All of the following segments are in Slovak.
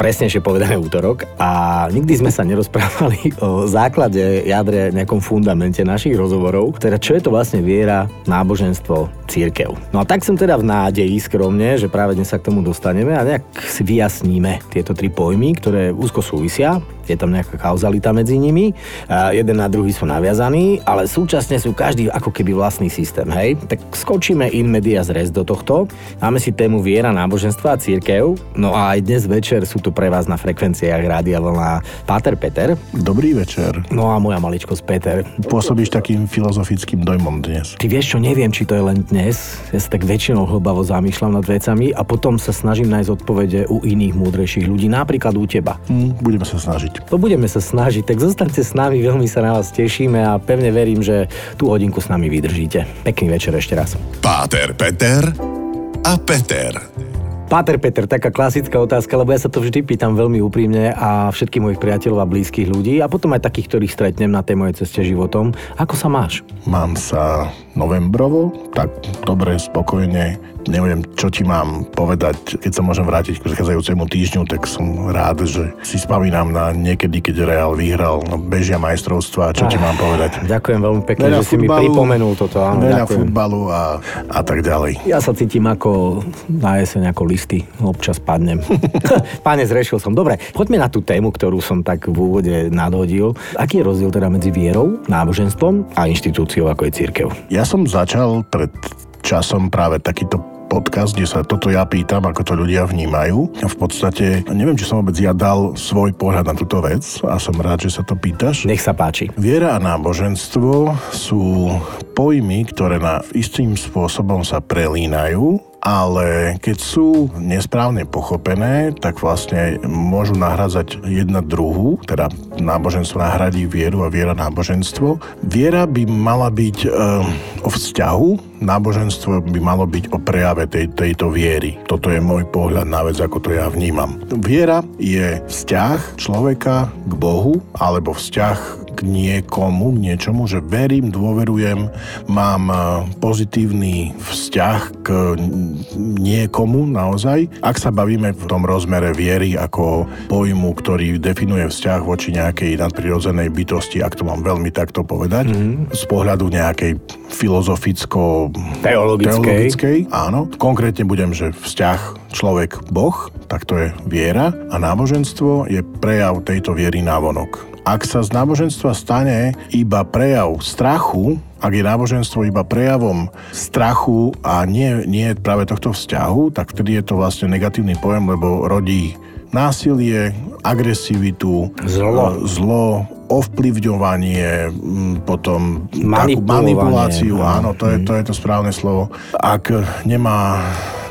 presnejšie povedané útorok a nikdy sme sa nerozprávali o základe, jadre, nejakom fundamente našich rozhovorov, teda čo je to vlastne viera, náboženstvo, církev. No a tak som teda v nádeji skromne, že práve dnes sa k tomu dostaneme a nejak si vyjasníme tieto tri pojmy, ktoré úzko súvisia je tam nejaká kauzalita medzi nimi, a jeden na druhý sú naviazaní, ale súčasne sú každý ako keby vlastný systém, hej? Tak skočíme in media zres do tohto. Máme si tému viera, náboženstva a církev. No a aj dnes večer sú tu pre vás na frekvenciách Rádia Vlna Páter Peter. Dobrý večer. No a moja maličkosť Peter. Pôsobíš takým filozofickým dojmom dnes. Ty vieš čo, neviem, či to je len dnes. Ja sa tak väčšinou hlbavo zamýšľam nad vecami a potom sa snažím nájsť odpovede u iných múdrejších ľudí, napríklad u teba. Mm, budeme sa snažiť. To budeme sa snažiť, tak zostaňte s nami, veľmi sa na vás tešíme a pevne verím, že tú hodinku s nami vydržíte. Pekný večer ešte raz. Páter Peter a Peter. Páter Peter, taká klasická otázka, lebo ja sa to vždy pýtam veľmi úprimne a všetkých mojich priateľov a blízkych ľudí a potom aj takých, ktorých stretnem na tej mojej ceste životom. Ako sa máš? Mám sa novembrovo, tak dobre, spokojne. Neviem, čo ti mám povedať. Keď sa môžem vrátiť k predchádzajúcemu týždňu, tak som rád, že si spomínam na niekedy, keď Real vyhral no, bežia majstrovstva. Čo ti mám povedať? Ďakujem veľmi pekne, veľa že futbalu, si mi pripomenul toto. Áno, veľa ďakujem. futbalu a, a tak ďalej. Ja sa cítim ako na jeseň, ako listy. Občas padnem. Páne, zrešil som. Dobre, poďme na tú tému, ktorú som tak v úvode nadhodil. Aký je rozdiel teda medzi vierou, náboženstvom a inštitúciou, ako je církev? Ja som začal pred časom práve takýto podcast, kde sa toto ja pýtam, ako to ľudia vnímajú. A v podstate neviem, či som vôbec ja dal svoj pohľad na túto vec a som rád, že sa to pýtaš. Nech sa páči. Viera a náboženstvo sú pojmy, ktoré na istým spôsobom sa prelínajú ale keď sú nesprávne pochopené, tak vlastne môžu nahradzať jedna druhu, teda náboženstvo nahradí vieru a viera náboženstvo. Viera by mala byť e, o vzťahu, náboženstvo by malo byť o prejave tej, tejto viery. Toto je môj pohľad na vec, ako to ja vnímam. Viera je vzťah človeka k Bohu alebo vzťah k niekomu, k niečomu, že verím, dôverujem, mám e, pozitívny vzťah k niekomu naozaj. Ak sa bavíme v tom rozmere viery ako pojmu, ktorý definuje vzťah voči nejakej nadprirodzenej bytosti, ak to mám veľmi takto povedať, mm-hmm. z pohľadu nejakej filozoficko teologickej. Áno. Konkrétne budem, že vzťah človek-boh, tak to je viera a náboženstvo je prejav tejto viery návonok. Ak sa z náboženstva stane iba prejav strachu, ak je náboženstvo iba prejavom strachu a nie, nie práve tohto vzťahu, tak vtedy je to vlastne negatívny pojem, lebo rodí násilie, agresivitu, zlo, zlo ovplyvňovanie, potom manipuláciu, áno, to je, to je to správne slovo. Ak nemá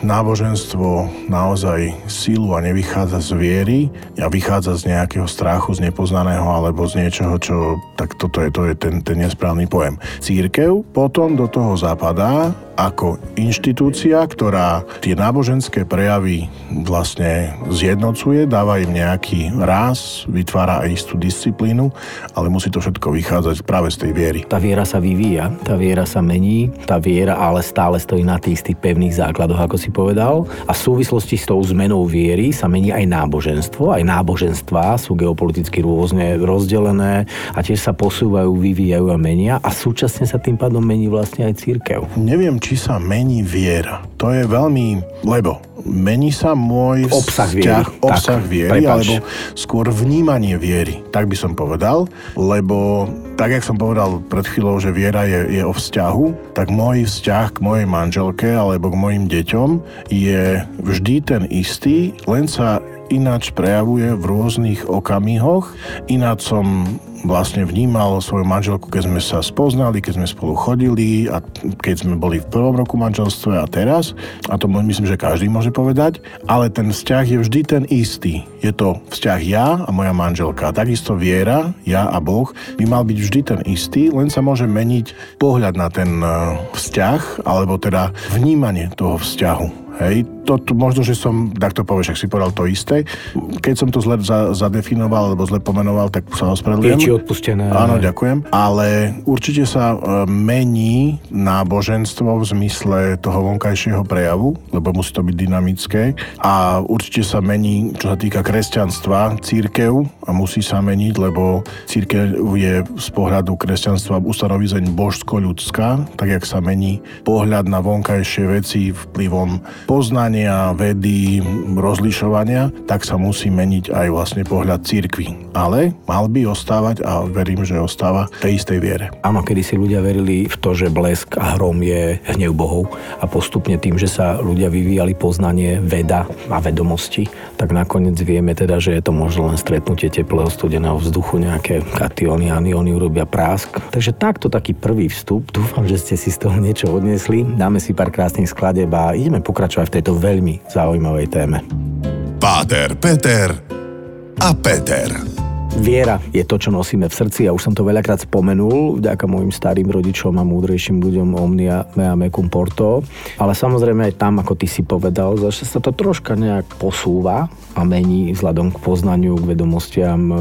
náboženstvo naozaj sílu a nevychádza z viery a vychádza z nejakého strachu, z nepoznaného alebo z niečoho, čo... Tak toto je, to je ten, ten nesprávny pojem. Církev potom do toho zapadá ako inštitúcia, ktorá tie náboženské prejavy vlastne zjednocuje, dáva im nejaký ráz, vytvára aj istú disciplínu, ale musí to všetko vychádzať práve z tej viery. Tá viera sa vyvíja, tá viera sa mení, tá viera ale stále stojí na tých istých pevných základoch, ako si povedal. A v súvislosti s tou zmenou viery sa mení aj náboženstvo. Aj náboženstva sú geopoliticky rôzne rozdelené a tiež sa posúvajú, vyvíjajú a menia a súčasne sa tým pádom mení vlastne aj církev. Neviem, či sa mení viera. To je veľmi, lebo mení sa môj obsah vzťah, viery, obsah tak, viery alebo skôr vnímanie viery, tak by som povedal, lebo tak, jak som povedal pred chvíľou, že viera je, je o vzťahu, tak môj vzťah k mojej manželke alebo k mojim deťom je vždy ten istý, len sa ináč prejavuje v rôznych okamihoch. Ináč som vlastne vnímal svoju manželku, keď sme sa spoznali, keď sme spolu chodili a keď sme boli v prvom roku manželstve a teraz. A to myslím, že každý môže povedať. Ale ten vzťah je vždy ten istý. Je to vzťah ja a moja manželka. Takisto viera, ja a Boh by mal byť vždy ten istý, len sa môže meniť pohľad na ten e, vzťah, alebo teda vnímanie toho vzťahu. Hej, to tu možno, že som, tak to povieš, ak si povedal to isté. Keď som to zle za, zadefinoval alebo zle pomenoval, tak sa ospravedlňujem. Je ti odpustené. Áno, ďakujem. Ale určite sa e, mení náboženstvo v zmysle toho vonkajšieho prejavu, lebo musí to byť dynamické. A určite sa mení, čo sa týka kresťanstva, církev a musí sa meniť, lebo církev je z pohľadu kresťanstva ustanovizeň božsko-ľudská, tak jak sa mení pohľad na vonkajšie veci vplyvom poznania poznania, vedy, rozlišovania, tak sa musí meniť aj vlastne pohľad církvy. Ale mal by ostávať a verím, že ostáva tej istej viere. Áno, kedy si ľudia verili v to, že blesk a hrom je hnev bohov a postupne tým, že sa ľudia vyvíjali poznanie, veda a vedomosti, tak nakoniec vieme teda, že je to možno len stretnutie teplého studeného vzduchu, nejaké katióny, anióny urobia prásk. Takže takto taký prvý vstup. Dúfam, že ste si z toho niečo odnesli. Dáme si pár krásnych skladeb a ideme pokračovať v tejto veľmi zaujímavej téme. Páter, Peter a Peter. Viera je to, čo nosíme v srdci a už som to veľakrát spomenul vďaka môjim starým rodičom a múdrejším ľuďom omnia mea mecum porto. Ale samozrejme aj tam, ako ty si povedal, že sa to troška nejak posúva a mení vzhľadom k poznaniu, k vedomostiam, e,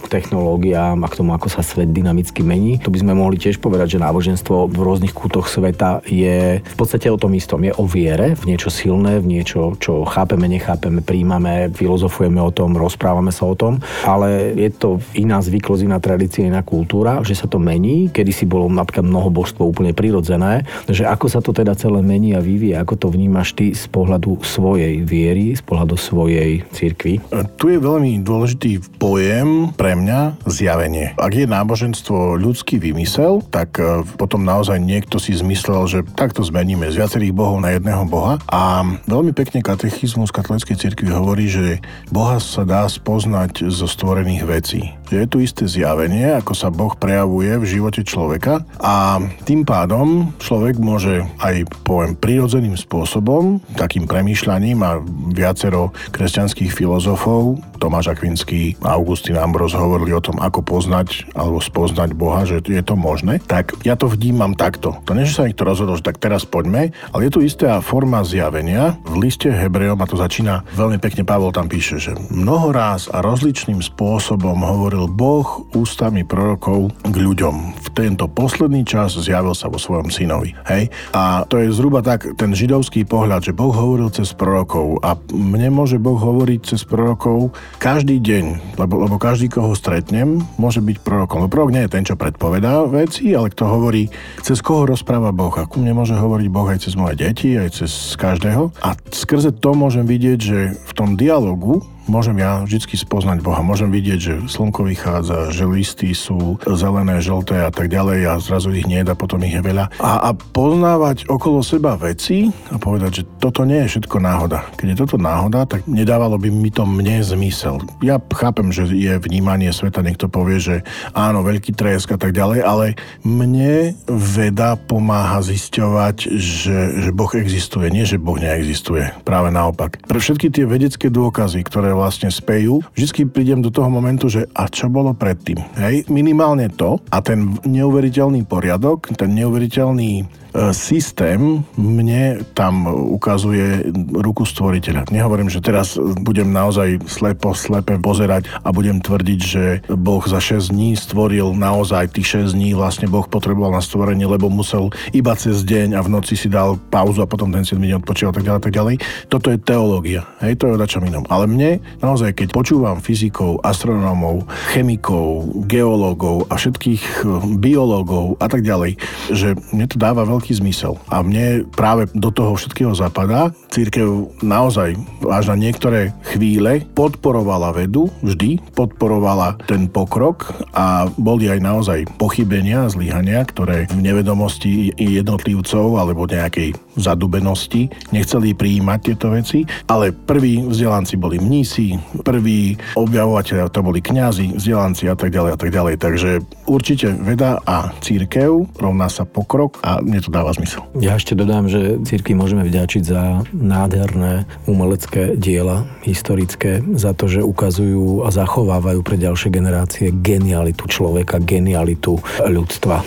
k technológiám a k tomu, ako sa svet dynamicky mení. Tu by sme mohli tiež povedať, že náboženstvo v rôznych kútoch sveta je v podstate o tom istom. Je o viere, v niečo silné, v niečo, čo chápeme, nechápeme, príjmame, filozofujeme o tom, rozprávame sa o tom, ale je to iná zvyklosť, iná tradícia, iná kultúra, že sa to mení. Kedy si bolo napríklad mnoho božstvo úplne prirodzené, že ako sa to teda celé mení a vyvíja, ako to vnímaš ty z pohľadu svojej viery, z pohľadu svojej cirkvi? Tu je veľmi dôležitý pojem pre mňa zjavenie. Ak je náboženstvo ľudský vymysel, tak e, potom naozaj niekto si zmyslel, že takto zmeníme z viacerých bohov na jedného boha. A veľmi pekne katechizmus katolíckej cirkvi hovorí, že Boha sa dá spoznať zo stvorených Szwecji. Že je tu isté zjavenie, ako sa Boh prejavuje v živote človeka a tým pádom človek môže aj, poviem, prirodzeným spôsobom, takým premýšľaním a viacero kresťanských filozofov, Tomáš Akvinský a Augustín Ambros hovorili o tom, ako poznať alebo spoznať Boha, že je to možné, tak ja to vnímam takto. To nie, že sa niekto rozhodol, že tak teraz poďme, ale je tu istá forma zjavenia. V liste Hebrejom, a to začína veľmi pekne, Pavol tam píše, že mnoho ráz a rozličným spôsobom spôsobom hovoril Boh ústami prorokov k ľuďom. V tento posledný čas zjavil sa vo svojom synovi. Hej? A to je zhruba tak ten židovský pohľad, že Boh hovoril cez prorokov a mne môže Boh hovoriť cez prorokov každý deň, lebo, lebo každý, koho stretnem, môže byť prorokom. Lebo prorok nie je ten, čo predpovedá veci, ale kto hovorí, cez koho rozpráva Boh. A ku mne môže hovoriť Boh aj cez moje deti, aj cez každého. A skrze to môžem vidieť, že v tom dialogu môžem ja vždy spoznať Boha. Môžem vidieť, že slnko vychádza, že listy sú zelené, žlté a tak ďalej a zrazu ich nie a potom ich je veľa. A, a poznávať okolo seba veci a povedať, že toto nie je všetko náhoda. Keď je toto náhoda, tak nedávalo by mi to mne zmysel. Ja chápem, že je vnímanie sveta, niekto povie, že áno, veľký tresk a tak ďalej, ale mne veda pomáha zisťovať, že, že Boh existuje, nie že Boh neexistuje. Práve naopak. Pre všetky tie vedecké dôkazy, ktoré vlastne spejú, vždy prídem do toho momentu, že a čo bolo predtým. Hej, minimálne to a ten neuveriteľný poriadok, ten neuveriteľný systém mne tam ukazuje ruku stvoriteľa. Nehovorím, že teraz budem naozaj slepo, slepe pozerať a budem tvrdiť, že Boh za 6 dní stvoril naozaj tých 6 dní vlastne Boh potreboval na stvorenie, lebo musel iba cez deň a v noci si dal pauzu a potom ten 7 dní odpočíval tak ďalej, tak ďalej. Toto je teológia. Hej, to je o čom inom. Ale mne naozaj, keď počúvam fyzikov, astronómov, chemikov, geológov a všetkých biológov a tak ďalej, že mne to dáva veľký veľký zmysel. A mne práve do toho všetkého zapadá. Církev naozaj až na niektoré chvíle podporovala vedu, vždy podporovala ten pokrok a boli aj naozaj pochybenia, zlyhania, ktoré v nevedomosti jednotlivcov alebo nejakej zadubenosti nechceli prijímať tieto veci, ale prví vzdelanci boli mnísi, prví objavovateľia to boli kňazi, vzdelanci a tak ďalej a tak ďalej. Takže určite veda a církev rovná sa pokrok a mne to dáva zmysel. Ja ešte dodám, že círky môžeme vďačiť za nádherné umelecké diela, historické, za to, že ukazujú a zachovávajú pre ďalšie generácie genialitu človeka, genialitu ľudstva.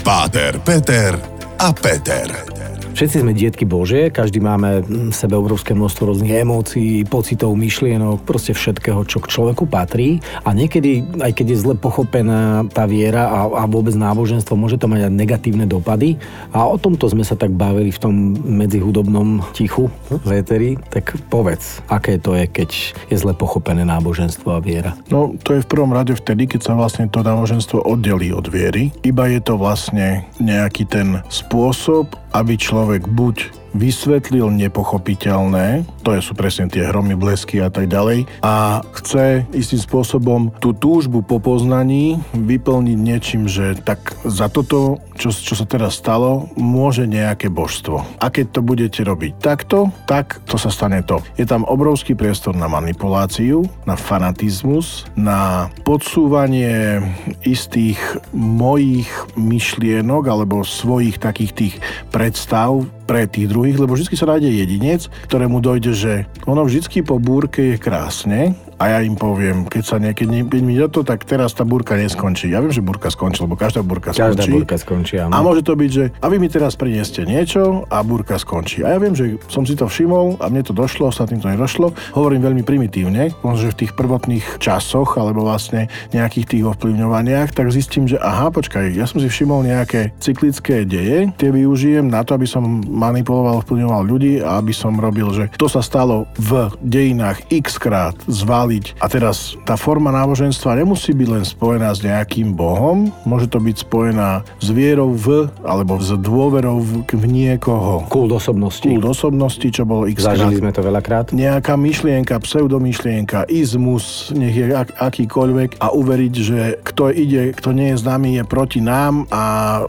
Páter, Peter a Peter. Všetci sme dietky Božie, každý máme v sebe obrovské množstvo rôznych emócií, pocitov, myšlienok, proste všetkého, čo k človeku patrí. A niekedy, aj keď je zle pochopená tá viera a, a vôbec náboženstvo, môže to mať aj negatívne dopady. A o tomto sme sa tak bavili v tom medzihudobnom tichu v éteri. Tak povedz, aké to je, keď je zle pochopené náboženstvo a viera? No, to je v prvom rade vtedy, keď sa vlastne to náboženstvo oddelí od viery. Iba je to vlastne nejaký ten spôsob, aby človek buď vysvetlil nepochopiteľné, to sú presne tie hromy, blesky a tak ďalej, a chce istým spôsobom tú túžbu po poznaní vyplniť niečím, že tak za toto, čo, čo sa teraz stalo, môže nejaké božstvo. A keď to budete robiť takto, tak to sa stane to. Je tam obrovský priestor na manipuláciu, na fanatizmus, na podsúvanie istých mojich myšlienok alebo svojich takých tých predstav pre tých druhých, lebo vždy sa nájde jedinec, ktorému dojde, že ono vždy po búrke je krásne a ja im poviem, keď sa niekedy, keď mi to, tak teraz tá búrka neskončí. Ja viem, že búrka skončí, lebo každá každá skončí. Každá búrka skončí, áno. A môže to byť, že a vy mi teraz prinieste niečo a búrka skončí. A ja viem, že som si to všimol a mne to došlo, ostatným to nedošlo. Hovorím veľmi primitívne, že v tých prvotných časoch alebo vlastne nejakých tých ovplyvňovaniach, tak zistím, že aha, počkaj, ja som si všimol nejaké cyklické deje, tie využijem na to, aby som manipuloval, ovplyvňoval ľudí a aby som robil, že to sa stalo v dejinách x krát zvali chváliť. A teraz tá forma náboženstva nemusí byť len spojená s nejakým bohom, môže to byť spojená s vierou v, alebo s dôverou v, v niekoho. Kult osobnosti. Kult osobnosti, čo bolo x Zažili sme to veľakrát. Nejaká myšlienka, pseudomyšlienka, izmus, nech je ak, akýkoľvek a uveriť, že kto ide, kto nie je známy, je proti nám a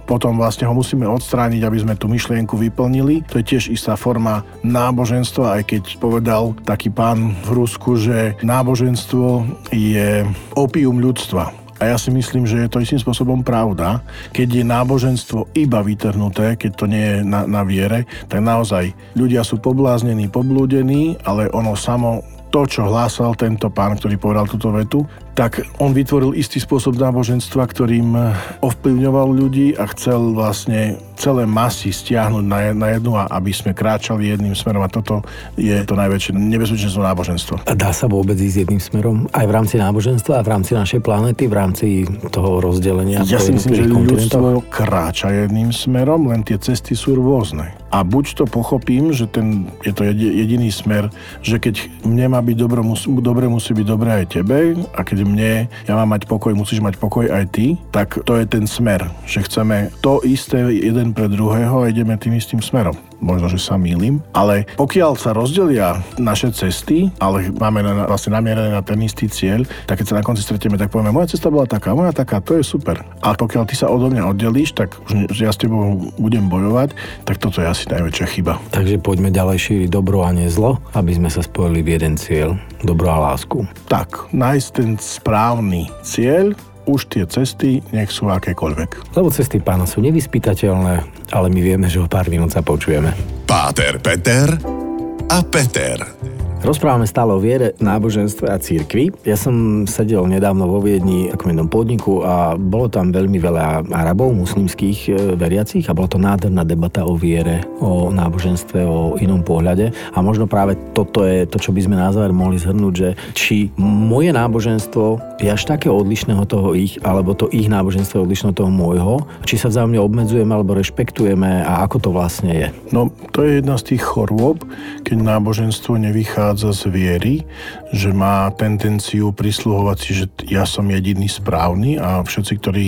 potom vlastne ho musíme odstrániť, aby sme tú myšlienku vyplnili. To je tiež istá forma náboženstva, aj keď povedal taký pán v Rusku, že náboženstvo náboženstvo je opium ľudstva. A ja si myslím, že je to istým spôsobom pravda. Keď je náboženstvo iba vytrhnuté, keď to nie je na, na viere, tak naozaj ľudia sú pobláznení, poblúdení, ale ono samo to, čo hlásal tento pán, ktorý povedal túto vetu, tak on vytvoril istý spôsob náboženstva, ktorým ovplyvňoval ľudí a chcel vlastne celé masy stiahnuť na, na jednu a aby sme kráčali jedným smerom a toto je to najväčšie nebezpečenstvo náboženstva. A dá sa vôbec ísť jedným smerom aj v rámci náboženstva a v rámci našej planety, v rámci toho rozdelenia? Ja si myslím, že ľudstvo kráča jedným smerom, len tie cesty sú rôzne. A buď to pochopím, že ten, je to jediný smer, že keď mne má byť dobro, musí, dobre, musí byť dobré aj tebe a keď mne, ja mám mať pokoj, musíš mať pokoj aj ty, tak to je ten smer, že chceme to isté jeden pre druhého a ideme tým istým smerom možno, že sa mýlim, ale pokiaľ sa rozdelia naše cesty, ale máme na, vlastne namierené na ten istý cieľ, tak keď sa na konci stretieme, tak povieme, moja cesta bola taká, moja taká, to je super. A pokiaľ ty sa odo mňa oddelíš, tak už ja s tebou budem bojovať, tak toto je asi najväčšia chyba. Takže poďme ďalej šíriť dobro a nie zlo, aby sme sa spojili v jeden cieľ, dobro a lásku. Tak, nájsť ten správny cieľ, už tie cesty nech sú akékoľvek. Lebo cesty pána sú nevyspytateľné, ale my vieme, že o pár minút sa počujeme. Páter Peter a Peter. Rozprávame stále o viere, náboženstve a církvi. Ja som sedel nedávno vo Viedni ako jednom podniku a bolo tam veľmi veľa Arabov, muslimských e, veriacich a bola to nádherná debata o viere, o náboženstve, o inom pohľade. A možno práve toto je to, čo by sme na záver mohli zhrnúť, že či moje náboženstvo je až také odlišné od toho ich, alebo to ich náboženstvo je odlišné od toho môjho, či sa vzájomne obmedzujeme alebo rešpektujeme a ako to vlastne je. No, to je jedna z tých chorôb, keď náboženstvo nevychádza vychádza z viery, že má tendenciu prisluhovať si, že ja som jediný správny a všetci, ktorí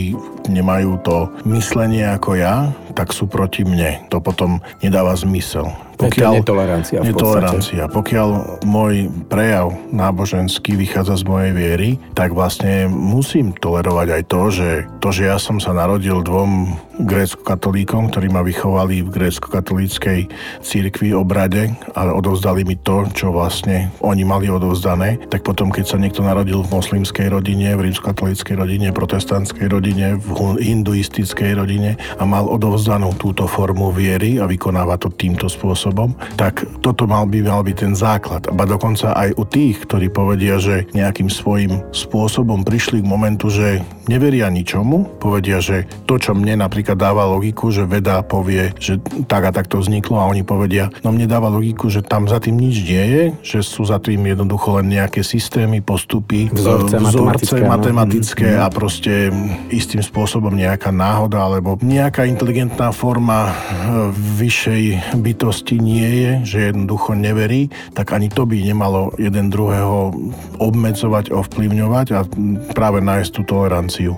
nemajú to myslenie ako ja, tak sú proti mne. To potom nedáva zmysel. Pokiaľ, je to netolerancia v netolerancia. Pokiaľ môj prejav náboženský vychádza z mojej viery, tak vlastne musím tolerovať aj to, že to, že ja som sa narodil dvom grécko-katolíkom, ktorí ma vychovali v grécko-katolíckej církvi obrade a odovzdali mi to, čo vlastne oni mali odovzdané, tak potom, keď sa niekto narodil v moslimskej rodine, v rímsko-katolíckej rodine, protestantskej rodine, v hinduistickej rodine a mal odovzdané odovzdanú túto formu viery a vykonáva to týmto spôsobom, tak toto mal by mal byť ten základ. A dokonca aj u tých, ktorí povedia, že nejakým svojim spôsobom prišli k momentu, že neveria ničomu, povedia, že to, čo mne napríklad dáva logiku, že veda povie, že tak a tak to vzniklo a oni povedia, no mne dáva logiku, že tam za tým nič nie je, že sú za tým jednoducho len nejaké systémy, postupy, vzorce, vzorce matematické, matematické mm. a proste istým spôsobom nejaká náhoda alebo nejaká inteligentná forma e, vyššej bytosti nie je, že jednoducho neverí, tak ani to by nemalo jeden druhého obmedzovať, ovplyvňovať a práve nájsť tú toleranciu.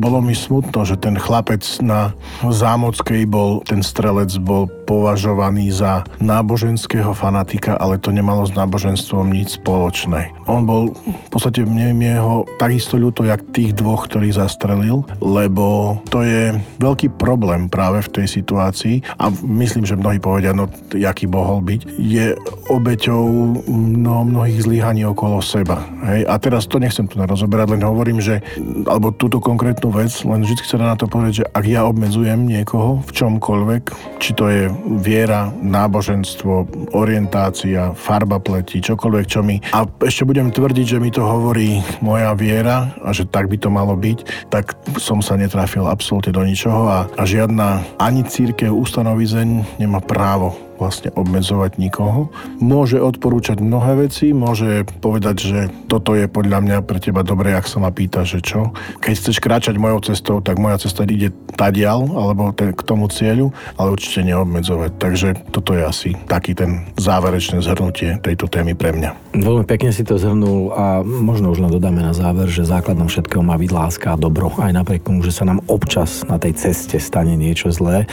Bolo mi smutno, že ten chlapec na Zámockej bol, ten strelec bol považovaný za náboženského fanatika, ale to nemalo s náboženstvom nič spoločné. On bol, v podstate mne jeho takisto ľúto, jak tých dvoch, ktorých zastrelil, lebo to je veľký problém práve v tej situácii a myslím, že mnohí povedia, no jaký mohol byť, je obeťou mnoho, mnohých zlyhaní okolo seba. Hej? A teraz to nechcem tu rozoberať, len hovorím, že alebo túto konkrétnu vec, len vždy sa dá na to povedať, že ak ja obmedzujem niekoho v čomkoľvek, či to je viera, náboženstvo, orientácia, farba pleti, čokoľvek, čo mi... A ešte budem tvrdiť, že mi to hovorí moja viera a že tak by to malo byť, tak som sa netrafil absolútne do ničoho a, a žiadna ani církev, ustanovizeň nemá právo vlastne obmedzovať nikoho. Môže odporúčať mnohé veci, môže povedať, že toto je podľa mňa pre teba dobré, ak sa ma pýta, že čo. Keď chceš kráčať mojou cestou, tak moja cesta ide tadial, alebo k tomu cieľu, ale určite neobmedzovať. Takže toto je asi taký ten záverečné zhrnutie tejto témy pre mňa. Veľmi pekne si to zhrnul a možno už len dodáme na záver, že základom všetkého má byť láska a dobro. Aj napriek tomu, že sa nám občas na tej ceste stane niečo zlé,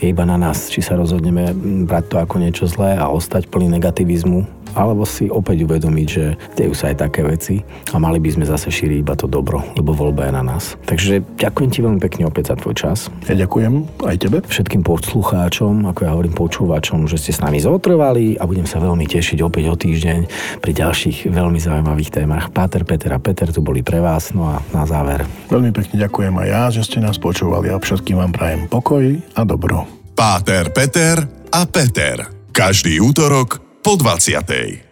je iba na nás, či sa rozhodneme brať to ako niečo zlé a ostať plný negativizmu alebo si opäť uvedomiť, že dejú sa aj také veci a mali by sme zase šíriť iba to dobro, lebo voľba je na nás. Takže ďakujem ti veľmi pekne opäť za tvoj čas. Ja ďakujem aj tebe. Všetkým poslucháčom, ako ja hovorím počúvačom, že ste s nami zotrvali a budem sa veľmi tešiť opäť o týždeň pri ďalších veľmi zaujímavých témach. Páter, Peter a Peter tu boli pre vás, no a na záver. Veľmi pekne ďakujem aj ja, že ste nás počúvali a všetkým vám prajem pokoj a dobro. Páter, Peter a Peter. Každý útorok po 20.